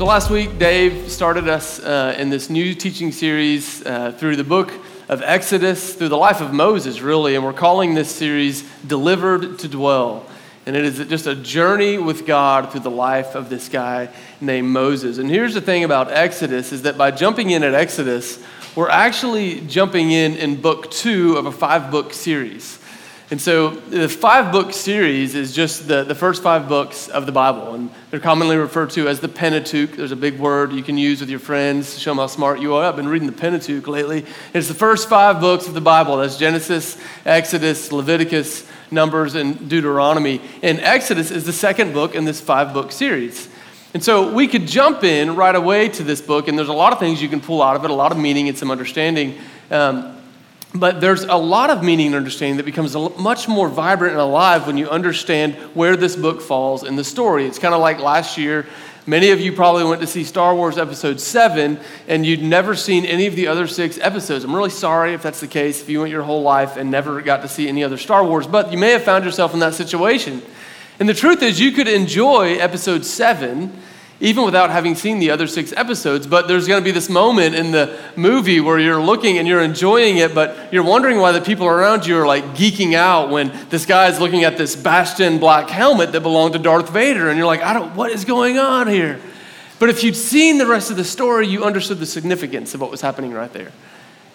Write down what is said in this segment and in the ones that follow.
So, last week, Dave started us uh, in this new teaching series uh, through the book of Exodus, through the life of Moses, really, and we're calling this series Delivered to Dwell. And it is just a journey with God through the life of this guy named Moses. And here's the thing about Exodus is that by jumping in at Exodus, we're actually jumping in in book two of a five book series. And so the five book series is just the, the first five books of the Bible. And they're commonly referred to as the Pentateuch. There's a big word you can use with your friends to show them how smart you are. I've been reading the Pentateuch lately. It's the first five books of the Bible. That's Genesis, Exodus, Leviticus, Numbers, and Deuteronomy. And Exodus is the second book in this five book series. And so we could jump in right away to this book, and there's a lot of things you can pull out of it, a lot of meaning and some understanding. Um, but there's a lot of meaning and understanding that becomes much more vibrant and alive when you understand where this book falls in the story. It's kind of like last year. Many of you probably went to see Star Wars Episode 7 and you'd never seen any of the other six episodes. I'm really sorry if that's the case, if you went your whole life and never got to see any other Star Wars, but you may have found yourself in that situation. And the truth is, you could enjoy Episode 7 even without having seen the other six episodes. But there's going to be this moment in the movie where you're looking and you're enjoying it, but you're wondering why the people around you are like geeking out when this guy is looking at this bastion black helmet that belonged to Darth Vader, and you're like, I don't, what is going on here? But if you'd seen the rest of the story, you understood the significance of what was happening right there.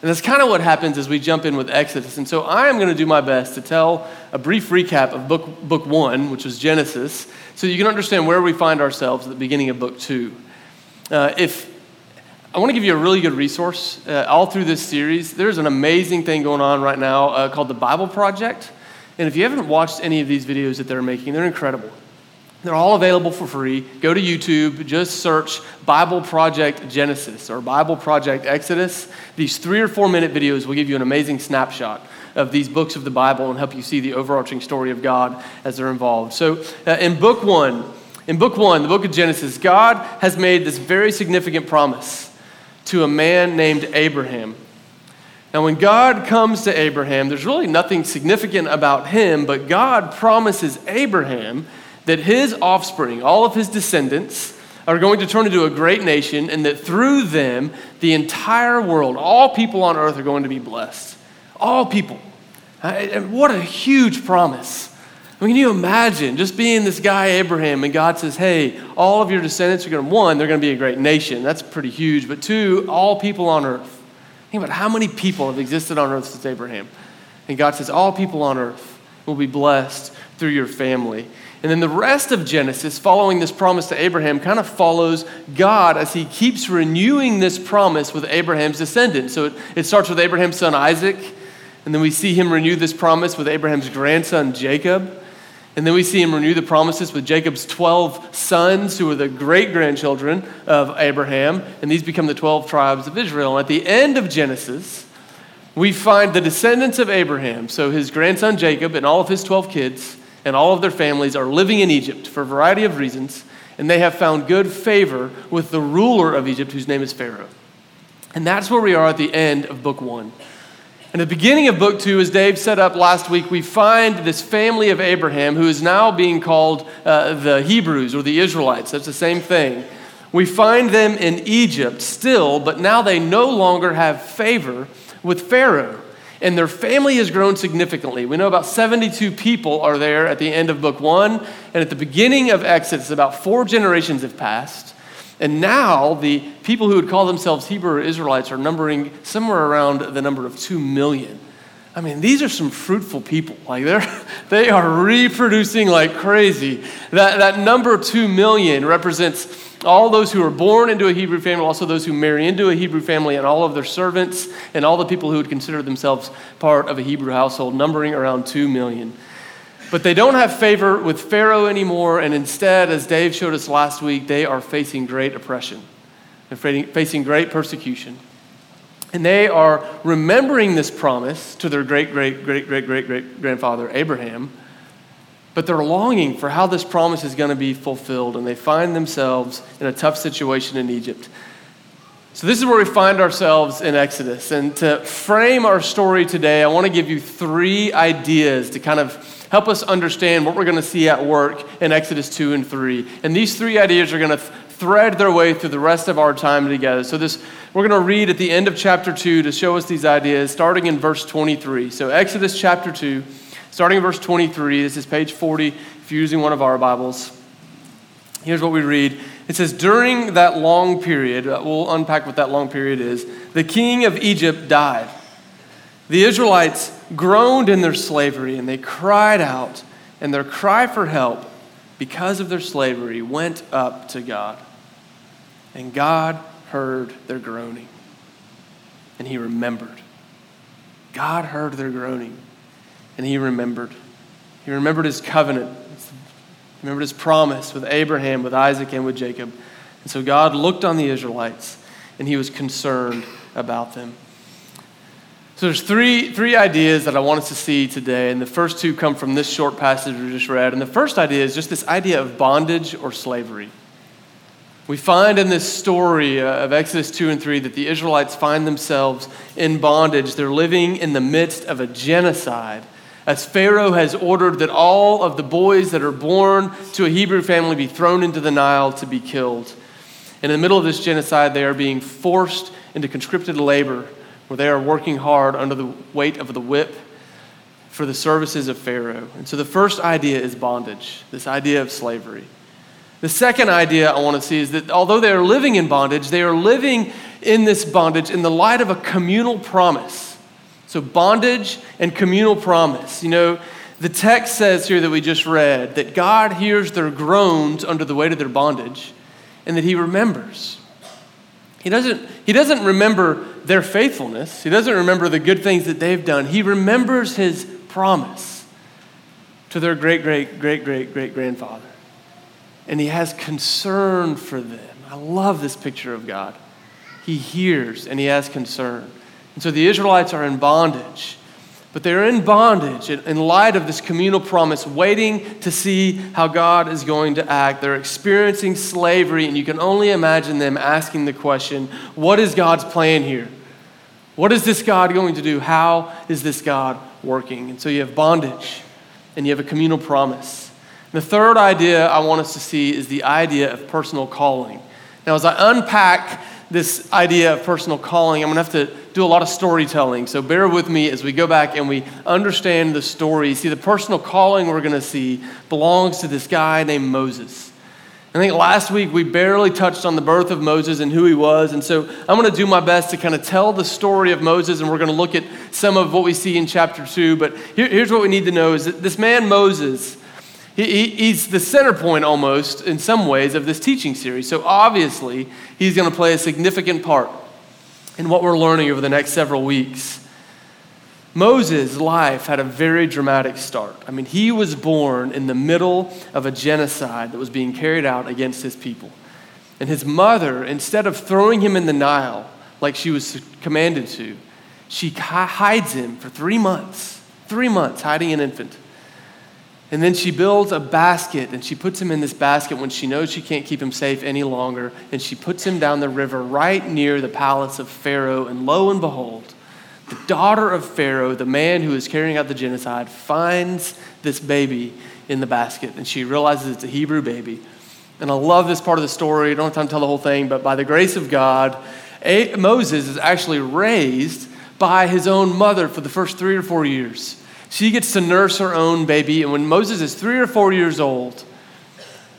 And that's kind of what happens as we jump in with Exodus. And so I am going to do my best to tell a brief recap of book, book one, which was Genesis, so you can understand where we find ourselves at the beginning of book two. Uh, if I want to give you a really good resource uh, all through this series. There's an amazing thing going on right now uh, called the Bible Project. And if you haven't watched any of these videos that they're making, they're incredible. They're all available for free. Go to YouTube, just search Bible Project Genesis or Bible Project Exodus. These three or four minute videos will give you an amazing snapshot of these books of the Bible and help you see the overarching story of God as they're involved. So, uh, in book one, in book one, the book of Genesis, God has made this very significant promise to a man named Abraham. Now, when God comes to Abraham, there's really nothing significant about him, but God promises Abraham that his offspring, all of his descendants, are going to turn into a great nation, and that through them, the entire world, all people on earth, are going to be blessed. All people. Uh, and what a huge promise. I mean, can you imagine just being this guy, Abraham, and God says, hey, all of your descendants are going to, one, they're going to be a great nation. That's pretty huge. But two, all people on earth. Think about how many people have existed on earth since Abraham. And God says, all people on earth will be blessed through your family. And then the rest of Genesis, following this promise to Abraham, kind of follows God as he keeps renewing this promise with Abraham's descendants. So it, it starts with Abraham's son Isaac, and then we see him renew this promise with Abraham's grandson Jacob. And then we see him renew the promises with Jacob's 12 sons, who are the great grandchildren of Abraham. And these become the 12 tribes of Israel. And at the end of Genesis, we find the descendants of Abraham, so his grandson Jacob and all of his 12 kids and all of their families are living in Egypt for a variety of reasons, and they have found good favor with the ruler of Egypt, whose name is Pharaoh. And that's where we are at the end of book one. And the beginning of book two, as Dave set up last week, we find this family of Abraham who is now being called uh, the Hebrews or the Israelites. That's the same thing. We find them in Egypt still, but now they no longer have favor with Pharaoh and their family has grown significantly. We know about 72 people are there at the end of book one, and at the beginning of Exodus, about four generations have passed. And now the people who would call themselves Hebrew Israelites are numbering somewhere around the number of 2 million. I mean, these are some fruitful people. Like they're they are reproducing like crazy. That that number 2 million represents all those who are born into a Hebrew family, also those who marry into a Hebrew family, and all of their servants, and all the people who would consider themselves part of a Hebrew household, numbering around 2 million. But they don't have favor with Pharaoh anymore, and instead, as Dave showed us last week, they are facing great oppression. They're facing great persecution. And they are remembering this promise to their great, great, great, great, great, great grandfather, Abraham but they're longing for how this promise is going to be fulfilled, and they find themselves in a tough situation in Egypt. So, this is where we find ourselves in Exodus. And to frame our story today, I want to give you three ideas to kind of help us understand what we're going to see at work in Exodus 2 and 3. And these three ideas are going to thread their way through the rest of our time together. So this we're going to read at the end of chapter 2 to show us these ideas starting in verse 23. So Exodus chapter 2, starting in verse 23. This is page 40 if you're using one of our Bibles. Here's what we read. It says, During that long period, uh, we'll unpack what that long period is, the king of Egypt died. The Israelites groaned in their slavery and they cried out, and their cry for help because of their slavery went up to God. And God heard their groaning, and he remembered. God heard their groaning, and he remembered. He remembered his covenant, he remembered his promise with Abraham, with Isaac, and with Jacob. And so God looked on the Israelites, and he was concerned about them. So there's three, three ideas that I want us to see today, and the first two come from this short passage we just read. And the first idea is just this idea of bondage or slavery. We find in this story uh, of Exodus 2 and 3 that the Israelites find themselves in bondage. They're living in the midst of a genocide as Pharaoh has ordered that all of the boys that are born to a Hebrew family be thrown into the Nile to be killed. And in the middle of this genocide, they are being forced into conscripted labor where they are working hard under the weight of the whip for the services of Pharaoh. And so the first idea is bondage, this idea of slavery. The second idea I want to see is that although they are living in bondage, they are living in this bondage in the light of a communal promise. So, bondage and communal promise. You know, the text says here that we just read that God hears their groans under the weight of their bondage and that He remembers. He doesn't, he doesn't remember their faithfulness, He doesn't remember the good things that they've done. He remembers His promise to their great, great, great, great, great grandfather. And He has concern for them. I love this picture of God. He hears and He has concern. And so the Israelites are in bondage. But they're in bondage in light of this communal promise, waiting to see how God is going to act. They're experiencing slavery, and you can only imagine them asking the question what is God's plan here? What is this God going to do? How is this God working? And so you have bondage, and you have a communal promise. And the third idea I want us to see is the idea of personal calling. Now, as I unpack this idea of personal calling, I'm going to have to do a lot of storytelling. So bear with me as we go back and we understand the story. See, the personal calling we're going to see belongs to this guy named Moses. I think last week we barely touched on the birth of Moses and who he was. And so I'm going to do my best to kind of tell the story of Moses, and we're going to look at some of what we see in chapter 2. But here, here's what we need to know is that this man, Moses, he, he, he's the center point almost in some ways of this teaching series. So obviously, he's going to play a significant part in what we're learning over the next several weeks. Moses' life had a very dramatic start. I mean, he was born in the middle of a genocide that was being carried out against his people. And his mother, instead of throwing him in the Nile like she was commanded to, she hides him for three months. Three months hiding an infant. And then she builds a basket and she puts him in this basket when she knows she can't keep him safe any longer. And she puts him down the river right near the palace of Pharaoh. And lo and behold, the daughter of Pharaoh, the man who is carrying out the genocide, finds this baby in the basket. And she realizes it's a Hebrew baby. And I love this part of the story. I don't have time to tell the whole thing, but by the grace of God, Moses is actually raised by his own mother for the first three or four years. She gets to nurse her own baby, and when Moses is three or four years old,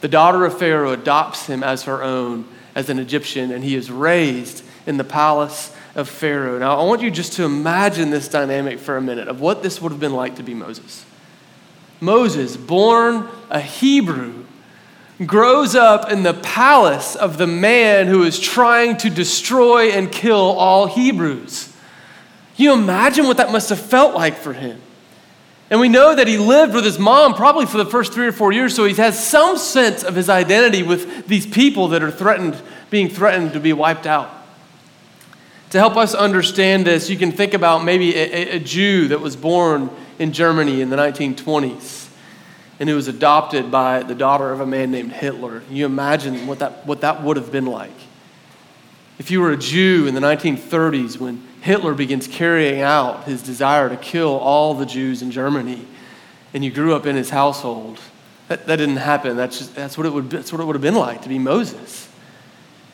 the daughter of Pharaoh adopts him as her own, as an Egyptian, and he is raised in the palace of Pharaoh. Now, I want you just to imagine this dynamic for a minute of what this would have been like to be Moses. Moses, born a Hebrew, grows up in the palace of the man who is trying to destroy and kill all Hebrews. you imagine what that must have felt like for him? And we know that he lived with his mom probably for the first three or four years, so he has some sense of his identity with these people that are threatened, being threatened to be wiped out. To help us understand this, you can think about maybe a, a Jew that was born in Germany in the 1920s and who was adopted by the daughter of a man named Hitler. You imagine what that, what that would have been like. If you were a Jew in the 1930s when Hitler begins carrying out his desire to kill all the Jews in Germany, and you grew up in his household. That, that didn't happen. That's, just, that's, what it would, that's what it would have been like to be Moses.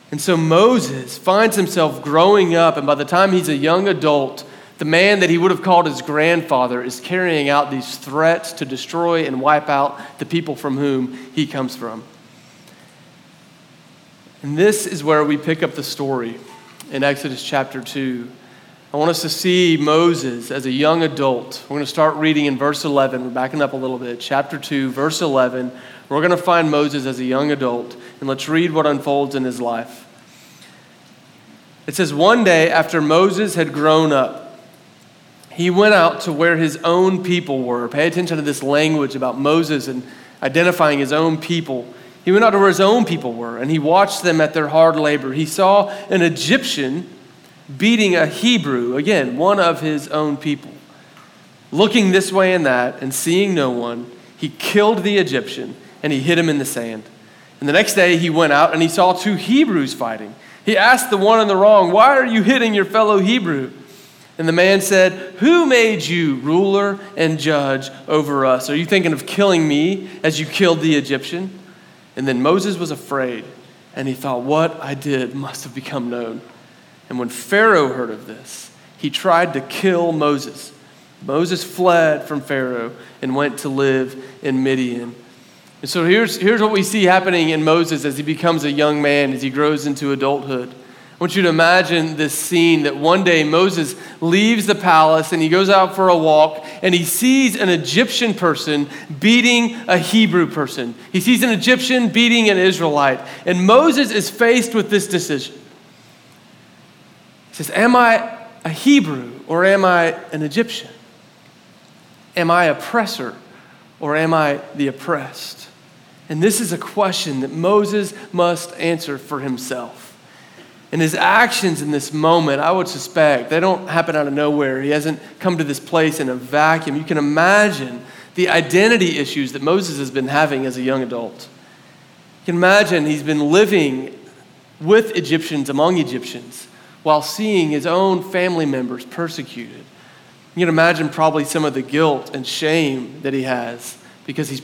And so Moses finds himself growing up, and by the time he's a young adult, the man that he would have called his grandfather is carrying out these threats to destroy and wipe out the people from whom he comes from. And this is where we pick up the story in Exodus chapter 2. I want us to see Moses as a young adult. We're going to start reading in verse 11. We're backing up a little bit. Chapter 2, verse 11. We're going to find Moses as a young adult, and let's read what unfolds in his life. It says, One day after Moses had grown up, he went out to where his own people were. Pay attention to this language about Moses and identifying his own people. He went out to where his own people were, and he watched them at their hard labor. He saw an Egyptian beating a Hebrew, again, one of his own people. Looking this way and that, and seeing no one, he killed the Egyptian and he hid him in the sand. And the next day he went out and he saw two Hebrews fighting. He asked the one in the wrong, Why are you hitting your fellow Hebrew? And the man said, Who made you ruler and judge over us? Are you thinking of killing me as you killed the Egyptian? And then Moses was afraid, and he thought, What I did must have become known. And when Pharaoh heard of this, he tried to kill Moses. Moses fled from Pharaoh and went to live in Midian. And so here's, here's what we see happening in Moses as he becomes a young man, as he grows into adulthood. I want you to imagine this scene that one day Moses leaves the palace and he goes out for a walk and he sees an Egyptian person beating a Hebrew person. He sees an Egyptian beating an Israelite. And Moses is faced with this decision. He says, Am I a Hebrew or am I an Egyptian? Am I oppressor or am I the oppressed? And this is a question that Moses must answer for himself. And his actions in this moment, I would suspect, they don't happen out of nowhere. He hasn't come to this place in a vacuum. You can imagine the identity issues that Moses has been having as a young adult. You can imagine he's been living with Egyptians among Egyptians while seeing his own family members persecuted. You can imagine probably some of the guilt and shame that he has because he's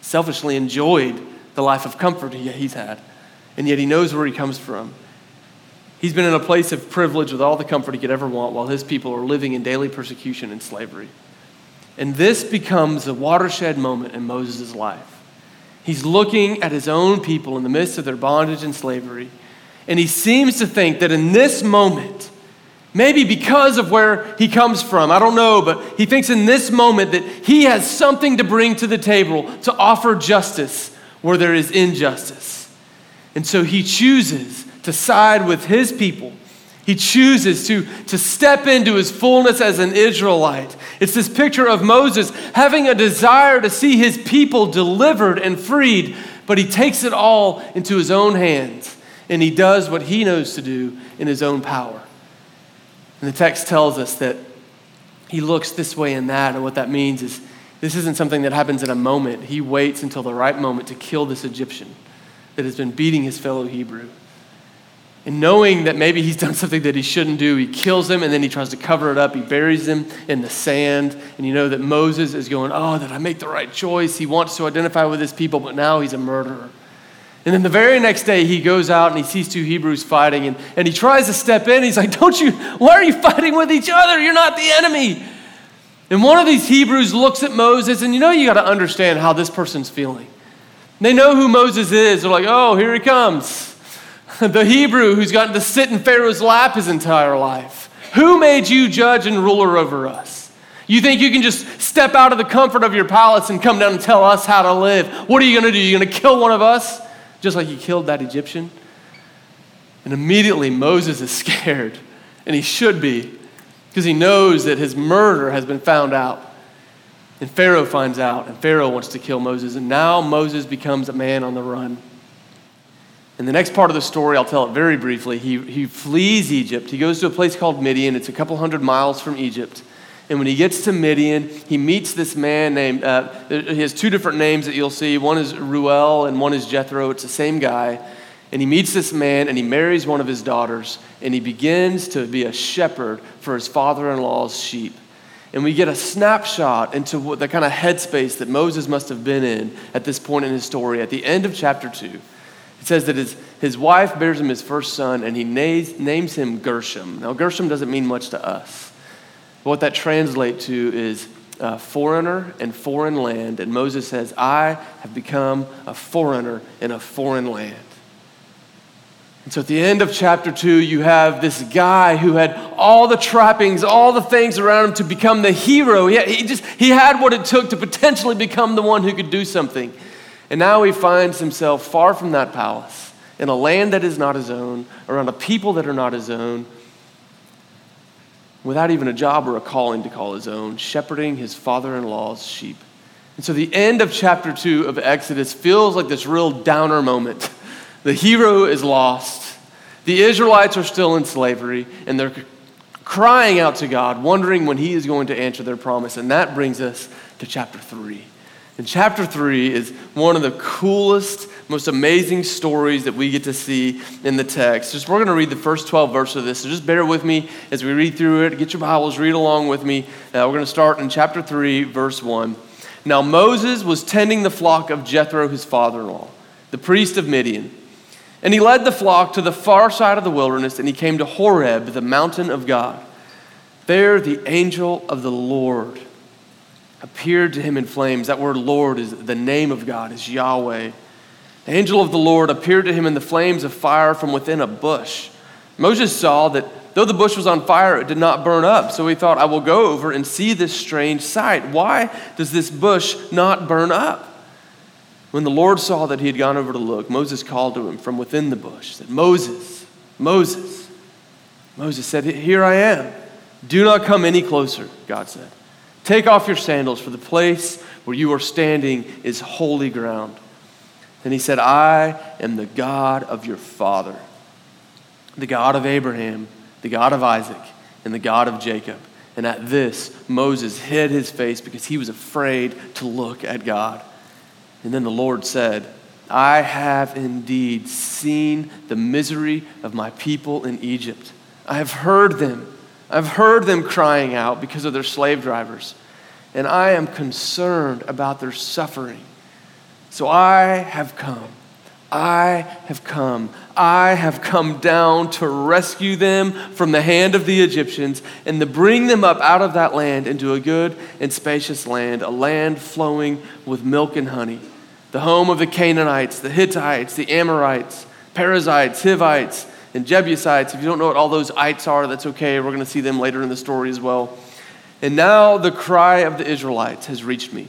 selfishly enjoyed the life of comfort he's had. And yet he knows where he comes from. He's been in a place of privilege with all the comfort he could ever want while his people are living in daily persecution and slavery. And this becomes a watershed moment in Moses' life. He's looking at his own people in the midst of their bondage and slavery, and he seems to think that in this moment, maybe because of where he comes from, I don't know, but he thinks in this moment that he has something to bring to the table to offer justice where there is injustice. And so he chooses to side with his people. He chooses to, to step into his fullness as an Israelite. It's this picture of Moses having a desire to see his people delivered and freed, but he takes it all into his own hands and he does what he knows to do in his own power. And the text tells us that he looks this way and that, and what that means is this isn't something that happens in a moment. He waits until the right moment to kill this Egyptian that has been beating his fellow Hebrew. And knowing that maybe he's done something that he shouldn't do, he kills him and then he tries to cover it up. He buries him in the sand. And you know that Moses is going, Oh, did I make the right choice? He wants to identify with his people, but now he's a murderer. And then the very next day, he goes out and he sees two Hebrews fighting and, and he tries to step in. He's like, Don't you, why are you fighting with each other? You're not the enemy. And one of these Hebrews looks at Moses, and you know you got to understand how this person's feeling. They know who Moses is. They're like, Oh, here he comes. the Hebrew who's gotten to sit in Pharaoh's lap his entire life. Who made you judge and ruler over us? You think you can just step out of the comfort of your palace and come down and tell us how to live? What are you going to do? You're going to kill one of us, just like he killed that Egyptian? And immediately Moses is scared, and he should be, because he knows that his murder has been found out. And Pharaoh finds out, and Pharaoh wants to kill Moses, and now Moses becomes a man on the run. In the next part of the story, I'll tell it very briefly. He, he flees Egypt. He goes to a place called Midian. It's a couple hundred miles from Egypt. And when he gets to Midian, he meets this man named, uh, he has two different names that you'll see. One is Reuel and one is Jethro. It's the same guy. And he meets this man and he marries one of his daughters and he begins to be a shepherd for his father in law's sheep. And we get a snapshot into what the kind of headspace that Moses must have been in at this point in his story at the end of chapter 2. It says that his, his wife bears him his first son, and he names, names him Gershom. Now, Gershom doesn't mean much to us. What that translates to is foreigner and foreign land. And Moses says, I have become a foreigner in a foreign land. And so at the end of chapter two, you have this guy who had all the trappings, all the things around him to become the hero. He, he, just, he had what it took to potentially become the one who could do something. And now he finds himself far from that palace, in a land that is not his own, around a people that are not his own, without even a job or a calling to call his own, shepherding his father in law's sheep. And so the end of chapter two of Exodus feels like this real downer moment. The hero is lost. The Israelites are still in slavery, and they're crying out to God, wondering when He is going to answer their promise. And that brings us to chapter 3. And chapter 3 is one of the coolest, most amazing stories that we get to see in the text. Just we're going to read the first 12 verses of this. So just bear with me as we read through it. Get your Bibles, read along with me. Uh, we're going to start in chapter 3, verse 1. Now Moses was tending the flock of Jethro, his father in law, the priest of Midian. And he led the flock to the far side of the wilderness, and he came to Horeb, the mountain of God. There, the angel of the Lord appeared to him in flames. That word Lord is the name of God, is Yahweh. The angel of the Lord appeared to him in the flames of fire from within a bush. Moses saw that though the bush was on fire, it did not burn up. So he thought, I will go over and see this strange sight. Why does this bush not burn up? When the Lord saw that he had gone over to look, Moses called to him from within the bush, said, Moses, Moses. Moses said, Here I am. Do not come any closer, God said. Take off your sandals, for the place where you are standing is holy ground. Then he said, I am the God of your father, the God of Abraham, the God of Isaac, and the God of Jacob. And at this, Moses hid his face because he was afraid to look at God. And then the Lord said, I have indeed seen the misery of my people in Egypt. I have heard them. I've heard them crying out because of their slave drivers. And I am concerned about their suffering. So I have come. I have come. I have come down to rescue them from the hand of the Egyptians and to bring them up out of that land into a good and spacious land, a land flowing with milk and honey the home of the Canaanites, the Hittites, the Amorites, Perizzites, Hivites, and Jebusites. If you don't know what all those ites are, that's okay. We're going to see them later in the story as well. And now the cry of the Israelites has reached me.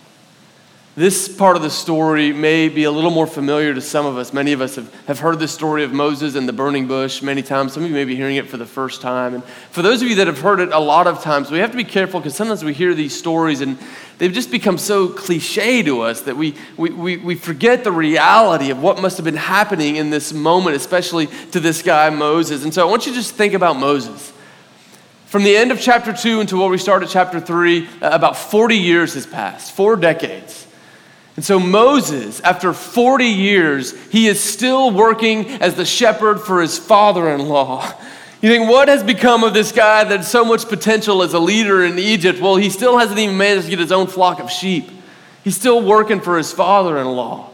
This part of the story may be a little more familiar to some of us. Many of us have, have heard the story of Moses and the burning bush many times. Some of you may be hearing it for the first time. And for those of you that have heard it a lot of times, we have to be careful because sometimes we hear these stories and they've just become so cliche to us that we, we, we, we forget the reality of what must have been happening in this moment, especially to this guy, Moses. And so I want you to just think about Moses. From the end of chapter 2 until where we start at chapter 3, uh, about 40 years has passed, four decades. And so Moses, after 40 years, he is still working as the shepherd for his father in law. You think, what has become of this guy that so much potential as a leader in Egypt? Well, he still hasn't even managed to get his own flock of sheep. He's still working for his father in law.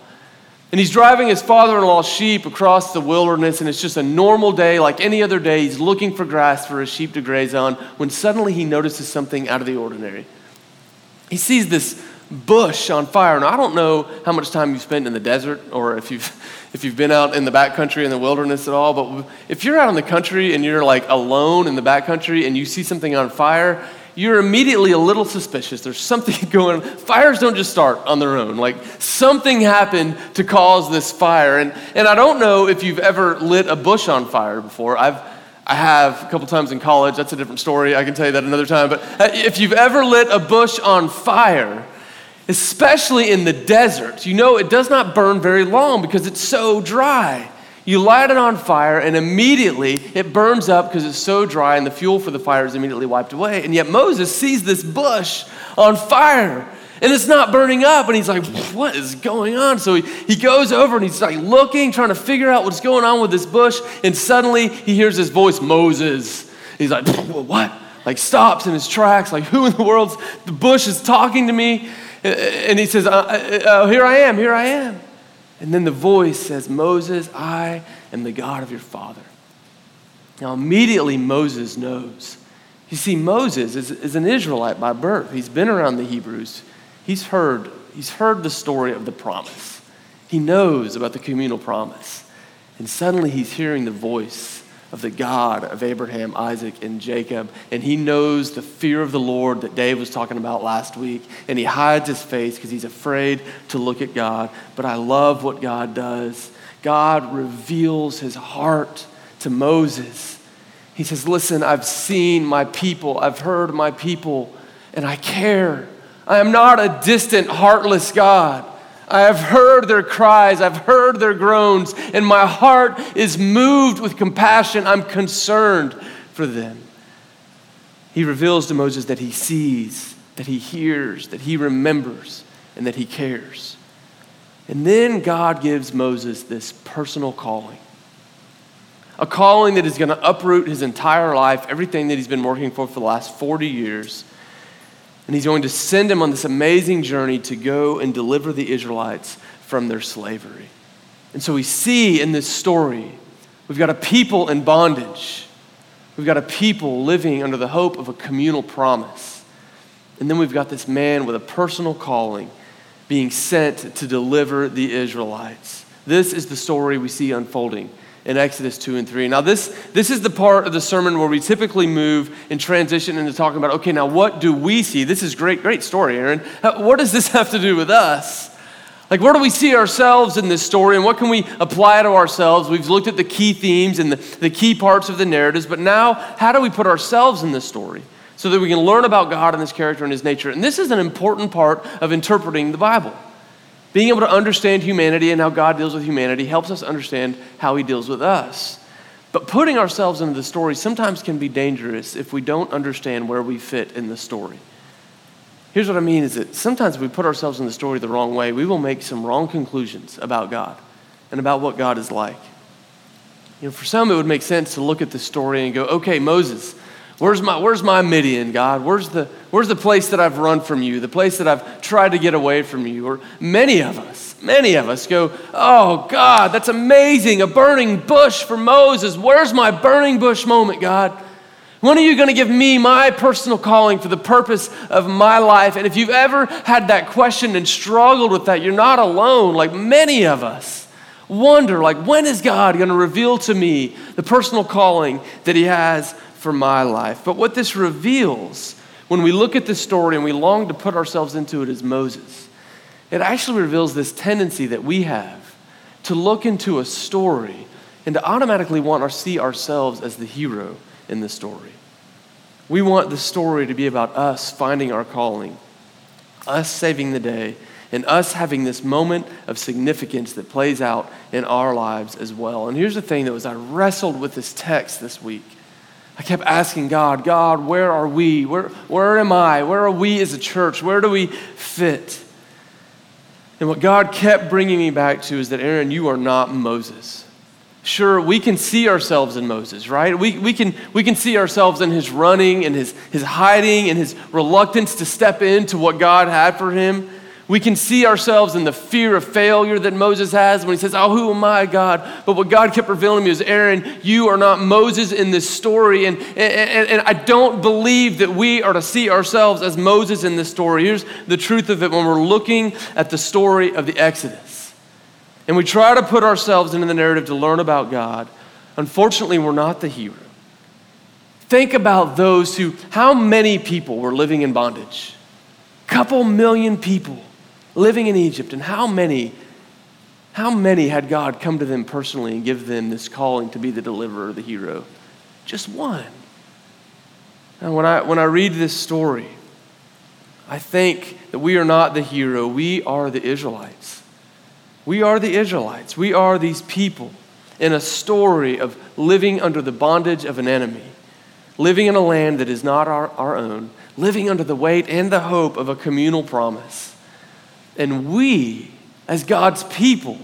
And he's driving his father in law's sheep across the wilderness, and it's just a normal day like any other day. He's looking for grass for his sheep to graze on when suddenly he notices something out of the ordinary. He sees this bush on fire. Now, I don't know how much time you've spent in the desert or if you've, if you've been out in the backcountry in the wilderness at all, but if you're out in the country and you're like alone in the backcountry and you see something on fire, you're immediately a little suspicious. There's something going on. Fires don't just start on their own. Like something happened to cause this fire. And, and I don't know if you've ever lit a bush on fire before. I've, I have a couple times in college. That's a different story. I can tell you that another time. But uh, if you've ever lit a bush on fire, especially in the desert. You know, it does not burn very long because it's so dry. You light it on fire, and immediately it burns up because it's so dry and the fuel for the fire is immediately wiped away. And yet Moses sees this bush on fire and it's not burning up. And he's like, what is going on? So he, he goes over and he's like looking, trying to figure out what's going on with this bush. And suddenly he hears his voice, Moses. He's like, what? Like stops in his tracks, like, who in the world's, the bush is talking to me? And he says, uh, uh, uh, here I am, here I am. And then the voice says, Moses, I am the God of your father. Now, immediately Moses knows. You see, Moses is, is an Israelite by birth. He's been around the Hebrews. He's heard, he's heard the story of the promise. He knows about the communal promise. And suddenly he's hearing the voice of the God of Abraham, Isaac, and Jacob. And he knows the fear of the Lord that Dave was talking about last week. And he hides his face because he's afraid to look at God. But I love what God does. God reveals his heart to Moses. He says, Listen, I've seen my people, I've heard my people, and I care. I am not a distant, heartless God. I have heard their cries, I've heard their groans, and my heart is moved with compassion. I'm concerned for them. He reveals to Moses that he sees, that he hears, that he remembers, and that he cares. And then God gives Moses this personal calling a calling that is going to uproot his entire life, everything that he's been working for for the last 40 years and he's going to send him on this amazing journey to go and deliver the Israelites from their slavery. And so we see in this story, we've got a people in bondage. We've got a people living under the hope of a communal promise. And then we've got this man with a personal calling being sent to deliver the Israelites. This is the story we see unfolding in Exodus 2 and 3. Now, this, this is the part of the sermon where we typically move and transition into talking about, okay, now what do we see? This is great, great story, Aaron. What does this have to do with us? Like, where do we see ourselves in this story and what can we apply to ourselves? We've looked at the key themes and the, the key parts of the narratives, but now, how do we put ourselves in this story so that we can learn about God and His character and His nature? And this is an important part of interpreting the Bible. Being able to understand humanity and how God deals with humanity helps us understand how He deals with us. But putting ourselves into the story sometimes can be dangerous if we don't understand where we fit in the story. Here's what I mean is that sometimes we put ourselves in the story the wrong way, we will make some wrong conclusions about God and about what God is like. You know, for some, it would make sense to look at the story and go, okay, Moses, Where's my, where's my Midian, God? Where's the, where's the place that I've run from you, the place that I've tried to get away from you? Or many of us, many of us go, Oh, God, that's amazing. A burning bush for Moses. Where's my burning bush moment, God? When are you going to give me my personal calling for the purpose of my life? And if you've ever had that question and struggled with that, you're not alone. Like many of us wonder, like, when is God going to reveal to me the personal calling that He has for my life. But what this reveals when we look at this story and we long to put ourselves into it as Moses, it actually reveals this tendency that we have to look into a story and to automatically want to see ourselves as the hero in the story. We want the story to be about us finding our calling, us saving the day, and us having this moment of significance that plays out in our lives as well. And here's the thing that was I wrestled with this text this week. I kept asking God, God, where are we? Where, where am I? Where are we as a church? Where do we fit? And what God kept bringing me back to is that, Aaron, you are not Moses. Sure, we can see ourselves in Moses, right? We, we, can, we can see ourselves in his running and his, his hiding and his reluctance to step into what God had for him. We can see ourselves in the fear of failure that Moses has when he says, Oh, who am I, God? But what God kept revealing to me is, Aaron, you are not Moses in this story. And, and, and I don't believe that we are to see ourselves as Moses in this story. Here's the truth of it when we're looking at the story of the Exodus. And we try to put ourselves into the narrative to learn about God. Unfortunately, we're not the hero. Think about those who, how many people were living in bondage? Couple million people living in Egypt, and how many, how many had God come to them personally and give them this calling to be the deliverer, the hero? Just one. And when I, when I read this story, I think that we are not the hero, we are the Israelites. We are the Israelites. We are these people. in a story of living under the bondage of an enemy, living in a land that is not our, our own, living under the weight and the hope of a communal promise. And we, as God's people,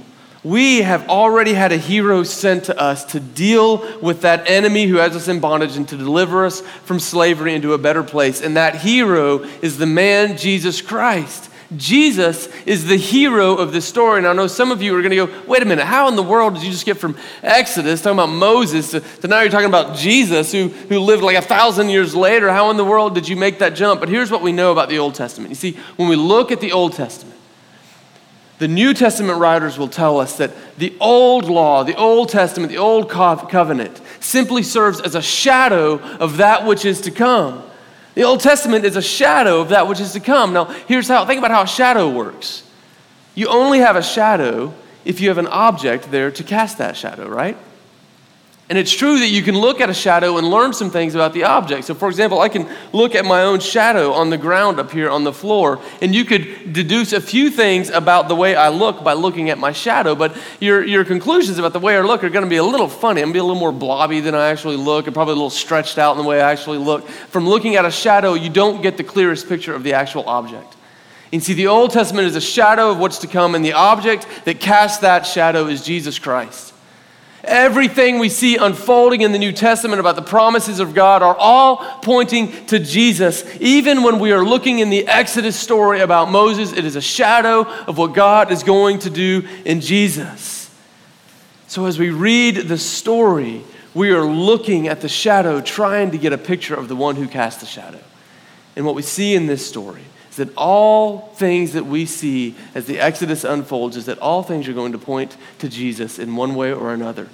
we have already had a hero sent to us to deal with that enemy who has us in bondage and to deliver us from slavery into a better place. And that hero is the man Jesus Christ. Jesus is the hero of this story. And I know some of you are going to go, wait a minute, how in the world did you just get from Exodus, talking about Moses, to, to, now you're talking about Jesus, who, who lived like a thousand years later? How in the world did you make that jump? But here's what we know about the Old Testament. You see, when we look at the Old Testament, the New Testament writers will tell us that the old law, the Old Testament, the old covenant simply serves as a shadow of that which is to come. The Old Testament is a shadow of that which is to come. Now, here's how think about how a shadow works. You only have a shadow if you have an object there to cast that shadow, right? And it's true that you can look at a shadow and learn some things about the object. So, for example, I can look at my own shadow on the ground up here on the floor, and you could deduce a few things about the way I look by looking at my shadow. But your, your conclusions about the way I look are going to be a little funny. I'm going to be a little more blobby than I actually look, and probably a little stretched out in the way I actually look. From looking at a shadow, you don't get the clearest picture of the actual object. And see, the Old Testament is a shadow of what's to come, and the object that casts that shadow is Jesus Christ. Everything we see unfolding in the New Testament about the promises of God are all pointing to Jesus. Even when we are looking in the Exodus story about Moses, it is a shadow of what God is going to do in Jesus. So as we read the story, we are looking at the shadow, trying to get a picture of the one who cast the shadow. And what we see in this story is that all things that we see as the Exodus unfolds is that all things are going to point to Jesus in one way or another,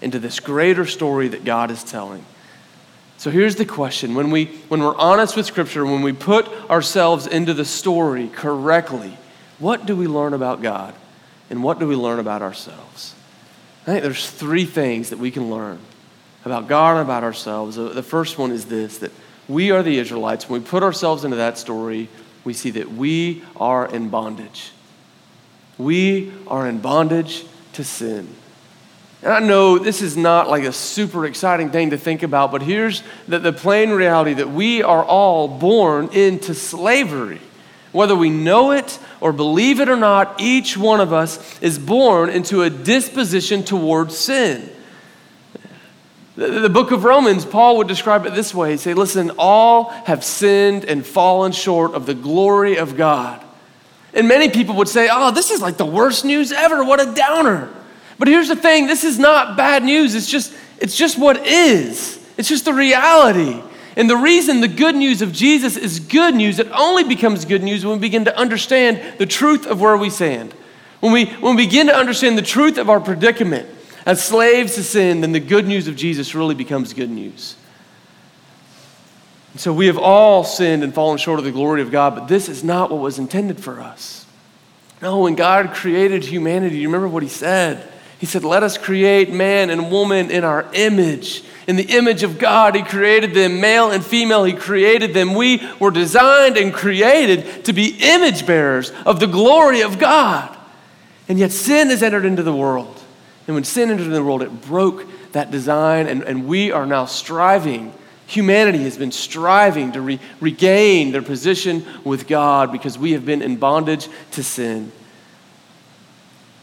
into this greater story that God is telling. So here's the question when, we, when we're honest with Scripture, when we put ourselves into the story correctly, what do we learn about God? And what do we learn about ourselves? I think there's three things that we can learn about God and about ourselves. The first one is this that we are the Israelites. When we put ourselves into that story, we see that we are in bondage. We are in bondage to sin. And I know this is not like a super exciting thing to think about, but here's the, the plain reality that we are all born into slavery. Whether we know it or believe it or not, each one of us is born into a disposition towards sin. The, book of Romans, Paul would describe it this way He'd say, Listen, all have sinned and fallen short of the glory of God. And many people would say, Oh, this is like the worst news ever. What a downer. But here's the thing this is not bad news. It's just, it's just what is, it's just the reality. And the reason the good news of Jesus is good news, it only becomes good news when we begin to understand the truth of where we stand. When we, when we begin to understand the truth of our predicament as slaves to sin, then the good news of Jesus really becomes good news. And so we have all sinned and fallen short of the glory of God, but this is not what was intended for us. No, when God created humanity, you remember what He said? He said, Let us create man and woman in our image. In the image of God, He created them, male and female, He created them. We were designed and created to be image bearers of the glory of God. And yet sin has entered into the world. And when sin entered the world, it broke that design, and, and we are now striving. Humanity has been striving to re- regain their position with God because we have been in bondage to sin.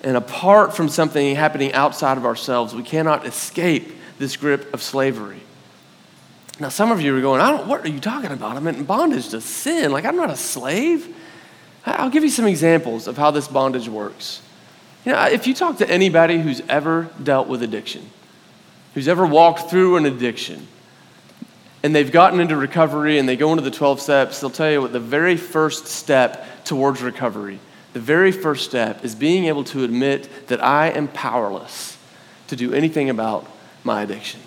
And apart from something happening outside of ourselves, we cannot escape this grip of slavery. Now, some of you are going, I don't, what are you talking about? I'm in bondage to sin. Like, I'm not a slave. I'll give you some examples of how this bondage works. You know, if you talk to anybody who's ever dealt with addiction, who's ever walked through an addiction, and they've gotten into recovery and they go into the 12 steps, they'll tell you what the very first step towards recovery, the very first step is being able to admit that I am powerless to do anything about my addiction.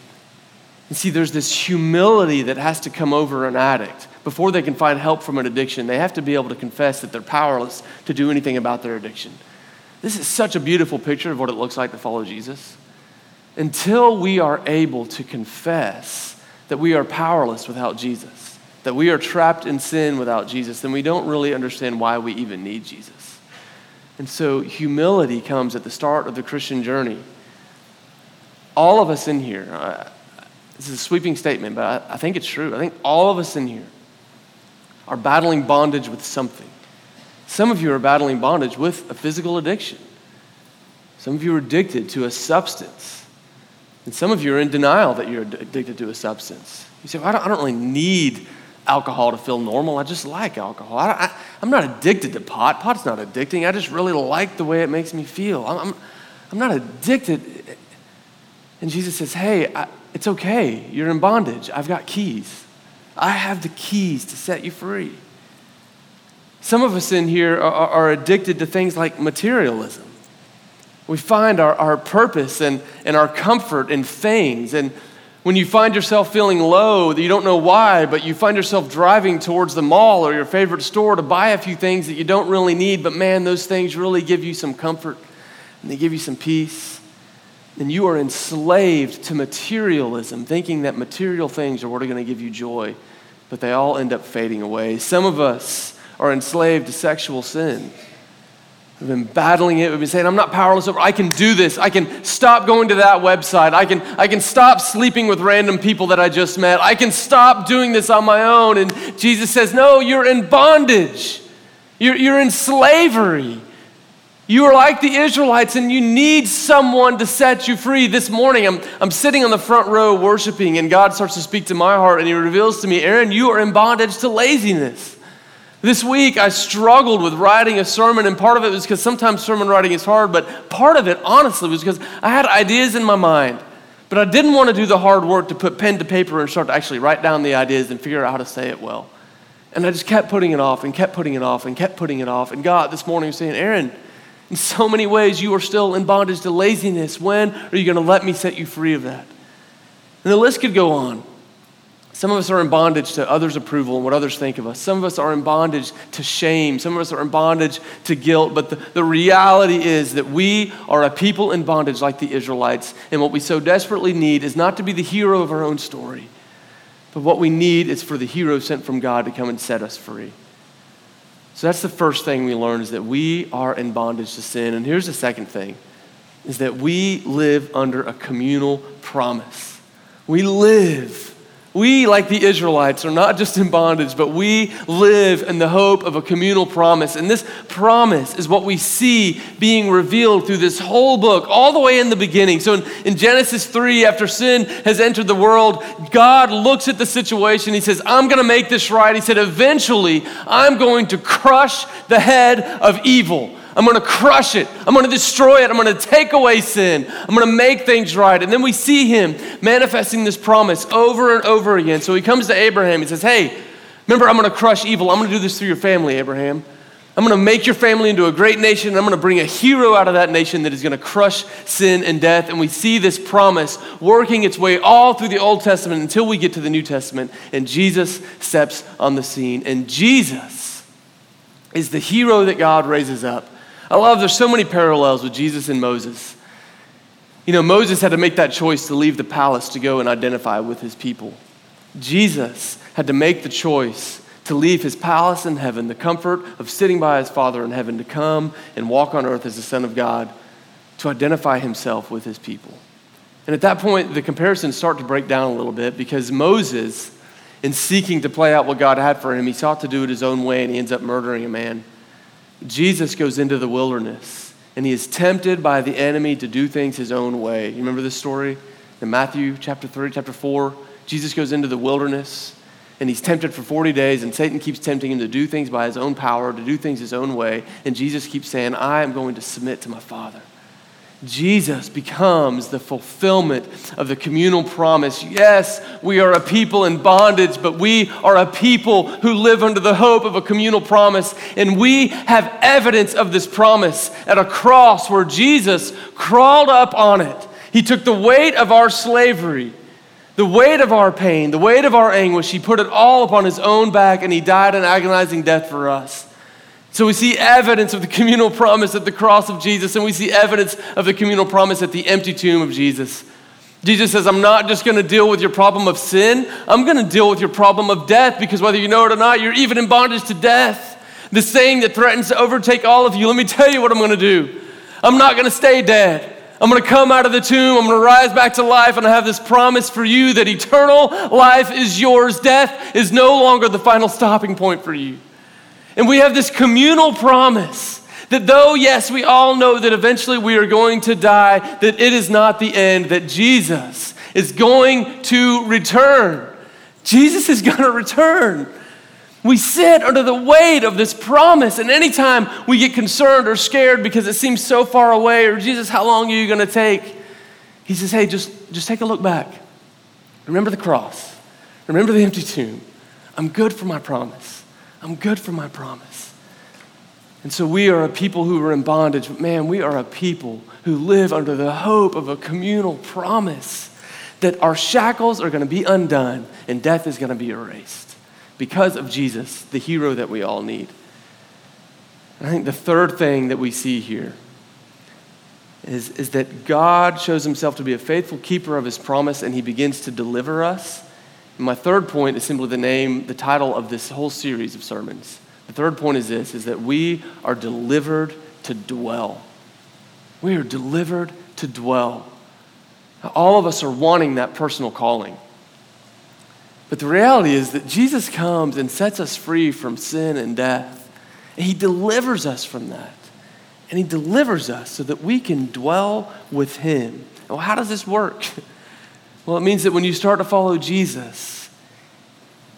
And see, there's this humility that has to come over an addict before they can find help from an addiction. They have to be able to confess that they're powerless to do anything about their addiction. This is such a beautiful picture of what it looks like to follow Jesus. Until we are able to confess that we are powerless without Jesus, that we are trapped in sin without Jesus, then we don't really understand why we even need Jesus. And so humility comes at the start of the Christian journey. all of us in here, uh, this is a sweeping statement, but I, I think it's true. I think all of us in here are battling bondage with something. Some of you are battling bondage with a physical addiction. Some of you are addicted to a substance. And some of you are in denial that you're addicted to a substance. You say, well, I, don't, I don't really need alcohol to feel normal. I just like alcohol. I, am not addicted to pot. Pot's not addicting. I just really like the way it makes me feel. I'm, I'm, I'm not addicted. And Jesus says, hey, I, it's okay. You're in bondage. I've got keys. I have the keys to set you free. Some of us in here are, are addicted to things like materialism. We find our, our purpose and, and our comfort in things. And when you find yourself feeling low, that you don't know why, but you find yourself driving towards the mall or your favorite store to buy a few things that you don't really need, but man, those things really give you some comfort and they give you some peace. And you are enslaved to materialism, thinking that material things are what are going to give you joy, but they all end up fading away. Some of us are enslaved to sexual sin. We've been battling it. We've been saying, I'm not powerless over. I can do this. I can stop going to that website. I can, I can stop sleeping with random people that I just met. I can stop doing this on my own. And Jesus says, No, you're in bondage. You're, you're in slavery. You are like the Israelites and you need someone to set you free. This morning, I'm, I'm sitting on the front row worshiping, and God starts to speak to my heart, and He reveals to me, Aaron, you are in bondage to laziness. This week, I struggled with writing a sermon, and part of it was because sometimes sermon writing is hard, but part of it, honestly, was because I had ideas in my mind, but I didn't want to do the hard work to put pen to paper and start to actually write down the ideas and figure out how to say it well. And I just kept putting it off and kept putting it off and kept putting it off. And God this morning was saying, Aaron, in so many ways, you are still in bondage to laziness. When are you going to let me set you free of that? And the list could go on. Some of us are in bondage to others' approval and what others think of us. Some of us are in bondage to shame. Some of us are in bondage to guilt. But the, the reality is that we are a people in bondage like the Israelites. And what we so desperately need is not to be the hero of our own story, but what we need is for the hero sent from God to come and set us free. So that's the first thing we learn is that we are in bondage to sin. And here's the second thing is that we live under a communal promise. We live we, like the Israelites, are not just in bondage, but we live in the hope of a communal promise. And this promise is what we see being revealed through this whole book, all the way in the beginning. So in, in Genesis 3, after sin has entered the world, God looks at the situation. He says, I'm going to make this right. He said, Eventually, I'm going to crush the head of evil. I'm going to crush it. I'm going to destroy it. I'm going to take away sin. I'm going to make things right. And then we see him manifesting this promise over and over again. So he comes to Abraham. He says, Hey, remember, I'm going to crush evil. I'm going to do this through your family, Abraham. I'm going to make your family into a great nation, and I'm going to bring a hero out of that nation that is going to crush sin and death. And we see this promise working its way all through the Old Testament until we get to the New Testament, and Jesus steps on the scene. And Jesus is the hero that God raises up I love there's so many parallels with Jesus and Moses. You know, Moses had to make that choice to leave the palace to go and identify with his people. Jesus had to make the choice to leave his palace in heaven, the comfort of sitting by his Father in heaven, to come and walk on earth as the Son of God, to identify himself with his people. And at that point, the comparisons start to break down a little bit because Moses, in seeking to play out what God had for him, he sought to do it his own way and he ends up murdering a man. Jesus goes into the wilderness and he is tempted by the enemy to do things his own way. You remember this story in Matthew chapter 3, chapter 4? Jesus goes into the wilderness and he's tempted for 40 days, and Satan keeps tempting him to do things by his own power, to do things his own way. And Jesus keeps saying, I am going to submit to my Father. Jesus becomes the fulfillment of the communal promise. Yes, we are a people in bondage, but we are a people who live under the hope of a communal promise. And we have evidence of this promise at a cross where Jesus crawled up on it. He took the weight of our slavery, the weight of our pain, the weight of our anguish. He put it all upon his own back, and he died an agonizing death for us. So we see evidence of the communal promise at the cross of Jesus, and we see evidence of the communal promise at the empty tomb of Jesus. Jesus says, I'm not just going to deal with your problem of sin, I'm going to deal with your problem of death because whether you know it or not, you're even in bondage to death. The saying that threatens to overtake all of you, let me tell you what I'm going to do. I'm not going to stay dead. I'm going to come out of the tomb. I'm going to rise back to life. And I have this promise for you that eternal life is yours. Death is no longer the final stopping point for you. And we have this communal promise that though, yes, we all know that eventually we are going to die, that it is not the end, that Jesus is going to return. Jesus is going to return. We sit under the weight of this promise, and anytime we get concerned or scared because it seems so far away, or Jesus, how long are you going to take? He says, Hey, just, just take a look back. Remember the cross. Remember the empty tomb. I'm good for my promise. I'm good for my promise. And so we are a people who are in bondage, but man, we are a people who live under the hope of a communal promise that our shackles are going to be undone and death is going to be erased because of Jesus, the hero that we all need. And I think the third thing that we see here is, is that God shows himself to be a faithful keeper of his promise and he begins to deliver us. And my third point is simply the name, the title of this whole series of sermons. The third point is this is that we are delivered to dwell. We are delivered to dwell. All of us are wanting that personal calling. But the reality is that Jesus comes and sets us free from sin and death. And he delivers us from that. And he delivers us so that we can dwell with him. Well, how does this work? Well, it means that when you start to follow Jesus,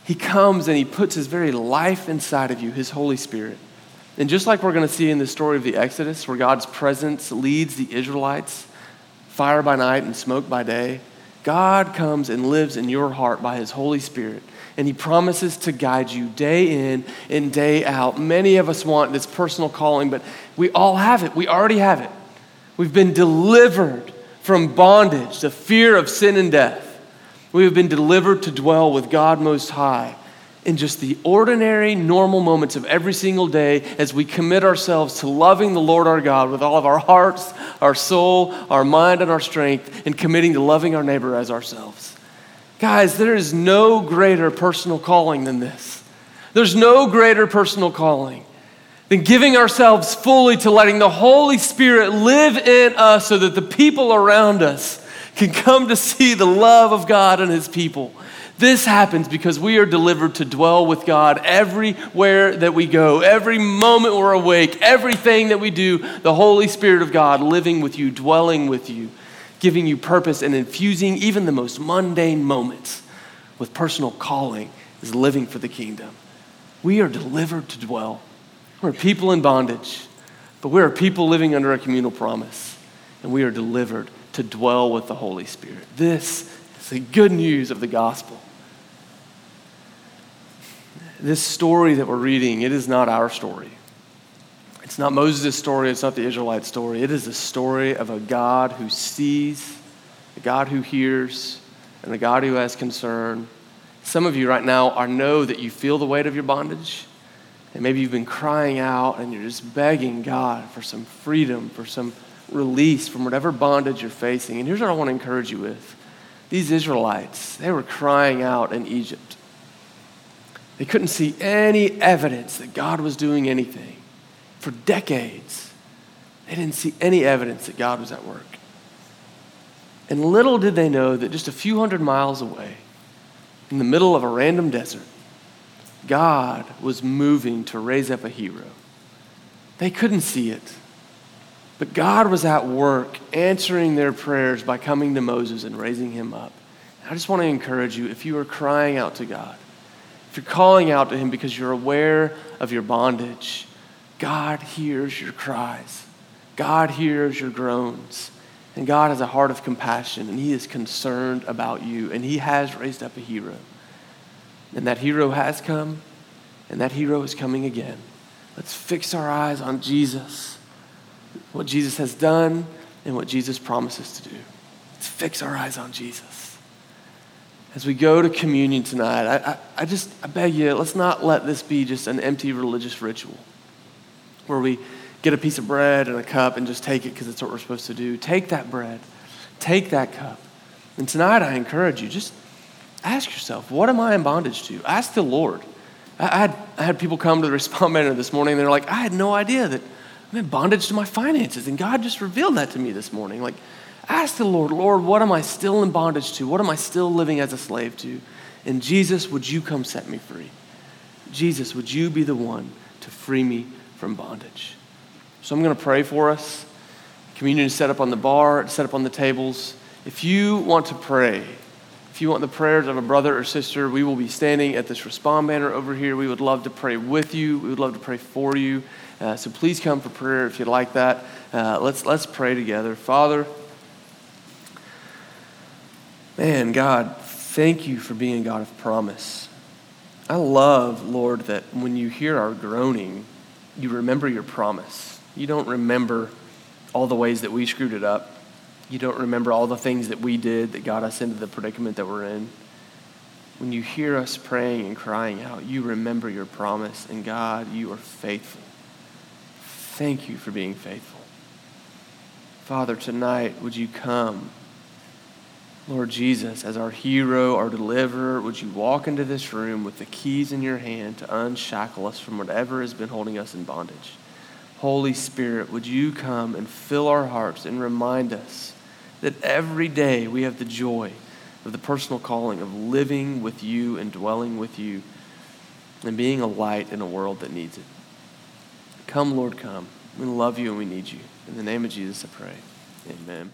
he comes and he puts his very life inside of you, his Holy Spirit. And just like we're going to see in the story of the Exodus, where God's presence leads the Israelites, fire by night and smoke by day, God comes and lives in your heart by his Holy Spirit, and he promises to guide you day in and day out. Many of us want this personal calling, but we all have it. We already have it. We've been delivered from bondage, the fear of sin and death. We have been delivered to dwell with God Most High in just the ordinary, normal moments of every single day as we commit ourselves to loving the Lord our God with all of our hearts, our soul, our mind, and our strength, and committing to loving our neighbor as ourselves. Guys, there is no greater personal calling than this. There's no greater personal calling than giving ourselves fully to letting the Holy Spirit live in us so that the people around us can come to see the love of God and His people this happens because we are delivered to dwell with God everywhere that we go, every moment we're awake, everything that we do, the Holy Spirit of God living with you, dwelling with you, giving you purpose, and infusing even the most mundane moments with personal calling is living for the kingdom. We are delivered to dwell. We're people in bondage, but we are people living under a communal promise, and we are delivered to dwell with the Holy Spirit. This is the good news of the gospel this story that we're reading, it is not our story. It's not Moses' story, it's not the Israelite story. It is the story of a God who sees, a God who hears, and a God who has concern. Some of you right now are know that you feel the weight of your bondage. And maybe you've been crying out and you're just begging God for some freedom, for some release from whatever bondage you're facing. And here's what I want to encourage you with. These Israelites, they were crying out in Egypt. They couldn't see any evidence that God was doing anything. For decades, they didn't see any evidence that God was at work. And little did they know that just a few hundred miles away, in the middle of a random desert, God was moving to raise up a hero. They couldn't see it. But God was at work answering their prayers by coming to Moses and raising him up. I just want to encourage you if you are crying out to God, if you're calling out to Him because you're aware of your bondage, God hears your cries. God hears your groans. And God has a heart of compassion, and He is concerned about you, and He has raised up a hero. And that hero has come, and that hero is coming again. Let's fix our eyes on Jesus, what Jesus has done, and what Jesus promises to do. Let's fix our eyes on Jesus as we go to communion tonight, I, I, I, just I beg you, let's not let this be just an empty religious ritual where we get a piece of bread and a cup and just take it because it's what we're supposed to do. Take that bread, take that cup. And tonight I encourage you, just ask yourself, what am I in bondage to? Ask the Lord. I, had, I had people come to the respond banner this morning and they're like, I had no idea that I'm in bondage to my finances. And God just revealed that to me this morning. Like, ask the Lord, Lord, what am I still in bondage to? What am I still living as a slave to? And Jesus, would you come set me free? Jesus, would you be the one to free me from bondage? So I'm going to pray for us. Communion is set up on the bar, it's set up on the tables. If you want to pray, if you want the prayers of a brother or sister, we will be standing at this respond banner over here. We would love to pray with you. We would love to pray for you. Uh, so please come for prayer if you'd like that. Uh, let's, let's pray together. Father, man, God, thank you for being a God of promise. I love, Lord, that when you hear our groaning, you remember your promise. You don't remember all the ways that we screwed it up. You don't remember all the things that we did that got us into the predicament that we're in. When you hear us praying and crying out, you remember your promise, and God, you are faithful. Thank you for being faithful. Father, tonight, would you come, Lord Jesus, as our hero, our deliverer? Would you walk into this room with the keys in your hand to unshackle us from whatever has been holding us in bondage? Holy Spirit, would you come and fill our hearts and remind us that every day we have the joy of the personal calling of living with you and dwelling with you and being a light in a world that needs it. Come, Lord, come. We love you and we need you. In the name of Jesus, I pray. Amen.